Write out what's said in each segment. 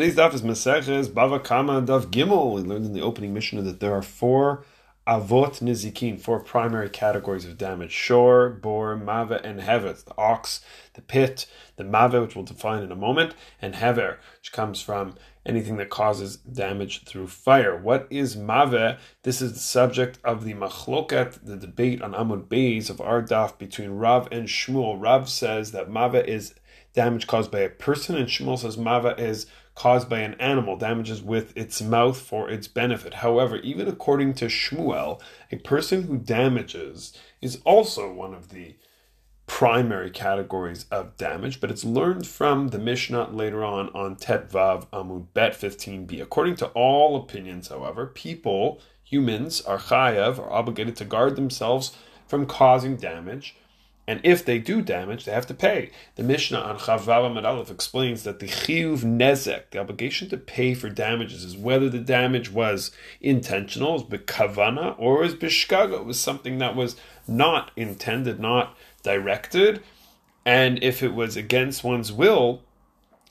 Today's daf is Maseches Bava Kama Daf Gimel. We learned in the opening Mishnah that there are four avot nizikin, four primary categories of damage: shor, bor, mava, and hever. The ox, the pit, the mava, which we'll define in a moment, and hever, which comes from anything that causes damage through fire. What is mave? This is the subject of the machloket, the debate on Amud Beis of our daf between Rav and Shmuel. Rav says that mave is damage caused by a person, and Shmuel says mava is caused by an animal, damages with its mouth for its benefit. However, even according to Shmuel, a person who damages is also one of the primary categories of damage, but it's learned from the Mishnah later on on Tet Vav Amud Bet 15b. According to all opinions, however, people, humans, are chayav, are obligated to guard themselves from causing damage and if they do damage, they have to pay. The Mishnah on Chavav Aleph explains that the chiyuv nezek, the obligation to pay for damages, is whether the damage was intentional, was bekavana, or was bishkaga, it was something that was not intended, not directed. And if it was against one's will,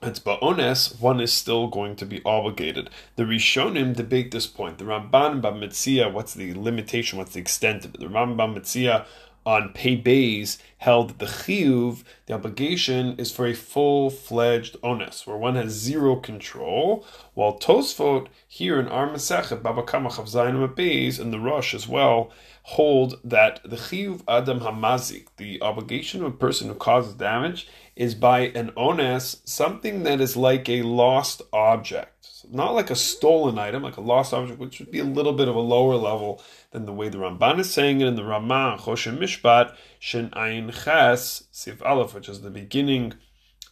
it's ba'ones, one is still going to be obligated. The Rishonim debate this point. The Ramban Bava Metzia, what's the limitation, what's the extent of it? The Rambam Mitzia on pay bays held that the chiyuv, the obligation is for a full-fledged onus, where one has zero control, while Tosfot here in our Masechet, Baba Kama Chavzayim Beis, and the Rosh as well, hold that the chiyuv adam hamazik, the obligation of a person who causes damage, is by an ones, something that is like a lost object not like a stolen item, like a lost object, which would be a little bit of a lower level than the way the Ramban is saying it in the Ramah Choshen Mishpat Shin Ayin Ches Sif Aleph, which is the beginning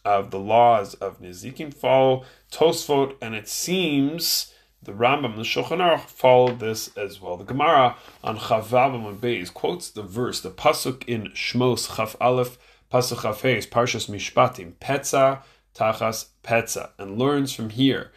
of the laws of Nizikin follow Tosfot, and it seems the Rambam, the Shulchan Aruch, followed this as well. The Gemara on Chavavim Beis quotes the verse, the pasuk in Shmos Chav Aleph, pasuk Chav Hey, Parshas Mishpatim, Petza Tachas Petza, and learns from here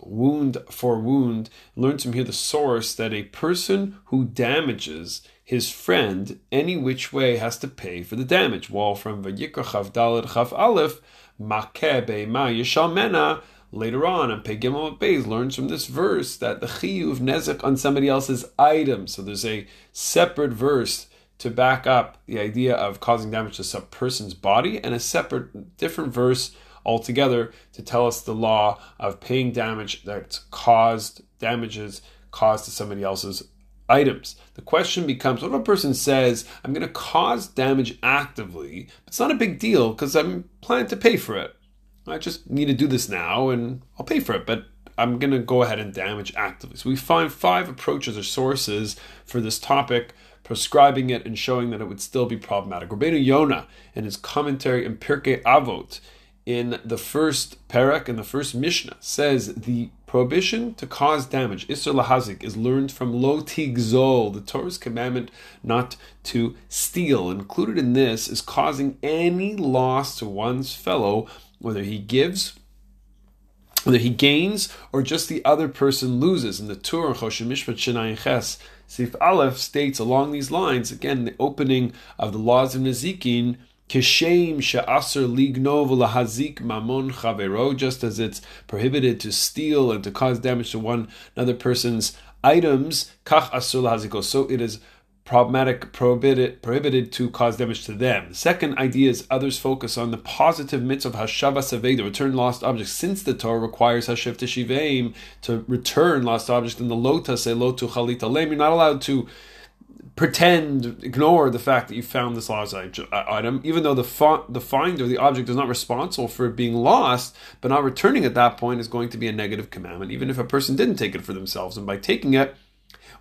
wound for wound, learns from here the source that a person who damages his friend any which way has to pay for the damage. While from Vayikra Chav Dalad Chav Aleph, Makeh Ma Yishalmena, later on, and Pegimel Beis learns from this verse that the chiyuv nezek on somebody else's item. So there's a separate verse to back up the idea of causing damage to some person's body, and a separate, different verse altogether to tell us the law of paying damage that's caused damages caused to somebody else's items. The question becomes what if a person says, I'm going to cause damage actively, it's not a big deal because I'm planning to pay for it. I just need to do this now and I'll pay for it, but I'm going to go ahead and damage actively. So we find five approaches or sources for this topic, prescribing it and showing that it would still be problematic. Rabbeinu Yonah, in his commentary in Pirkei Avot, in the first perek, in the first Mishnah, says the prohibition to cause damage, Isser Lahazik, is learned from Lo Tigzol, the Torah's commandment not to steal. Included in this is causing any loss to one's fellow, whether he gives whether he gains or just the other person loses. In the Tur, Choshen Mishpat Shenayin Ches, Sif Aleph states along these lines, again, the opening of the laws of Nezikin, Kishem she'aser lignov lahazik mamon chavero, just as it's prohibited to steal and to cause damage to one another person's items, kach asur lahaziko. So it is problematic, prohibited, prohibited to cause damage to them. The second idea is others focus on the positive mitzvah of hashava savei, the return lost objects. Since the Torah requires hashav teshiveim to return lost objects, in the lota say lotu chalita lem, you're not allowed to pretend, ignore the fact that you found this lost item, even though the fa- the finder, the object, is not responsible for it being lost, but not returning at that point is going to be a negative commandment, even if a person didn't take it for themselves. And by taking it,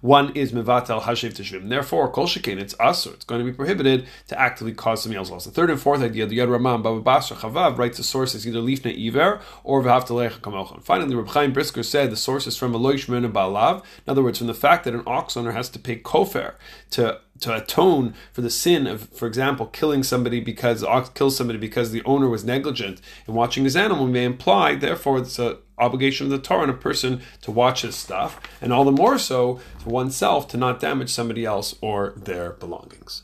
one is mevatel hashiv teshuvim. Therefore, kol shekin, it's asur. It's going to be prohibited to actively cause somebody else loss. The third and fourth idea, the Yad Ramah Baba Basra Chavav writes the source is either lifnei iver or v'havtalecha kamelchan. Finally, Reb Chaim Brisker said the source is from Eloy and Balav. In other words, from the fact that an ox owner has to pay kofer to to atone for the sin of, for example, killing somebody because the ox kills somebody because the owner was negligent in watching his animal may imply, therefore, it's a obligation of the Torah on a person to watch his stuff, and all the more so for oneself to not damage somebody else or their belongings.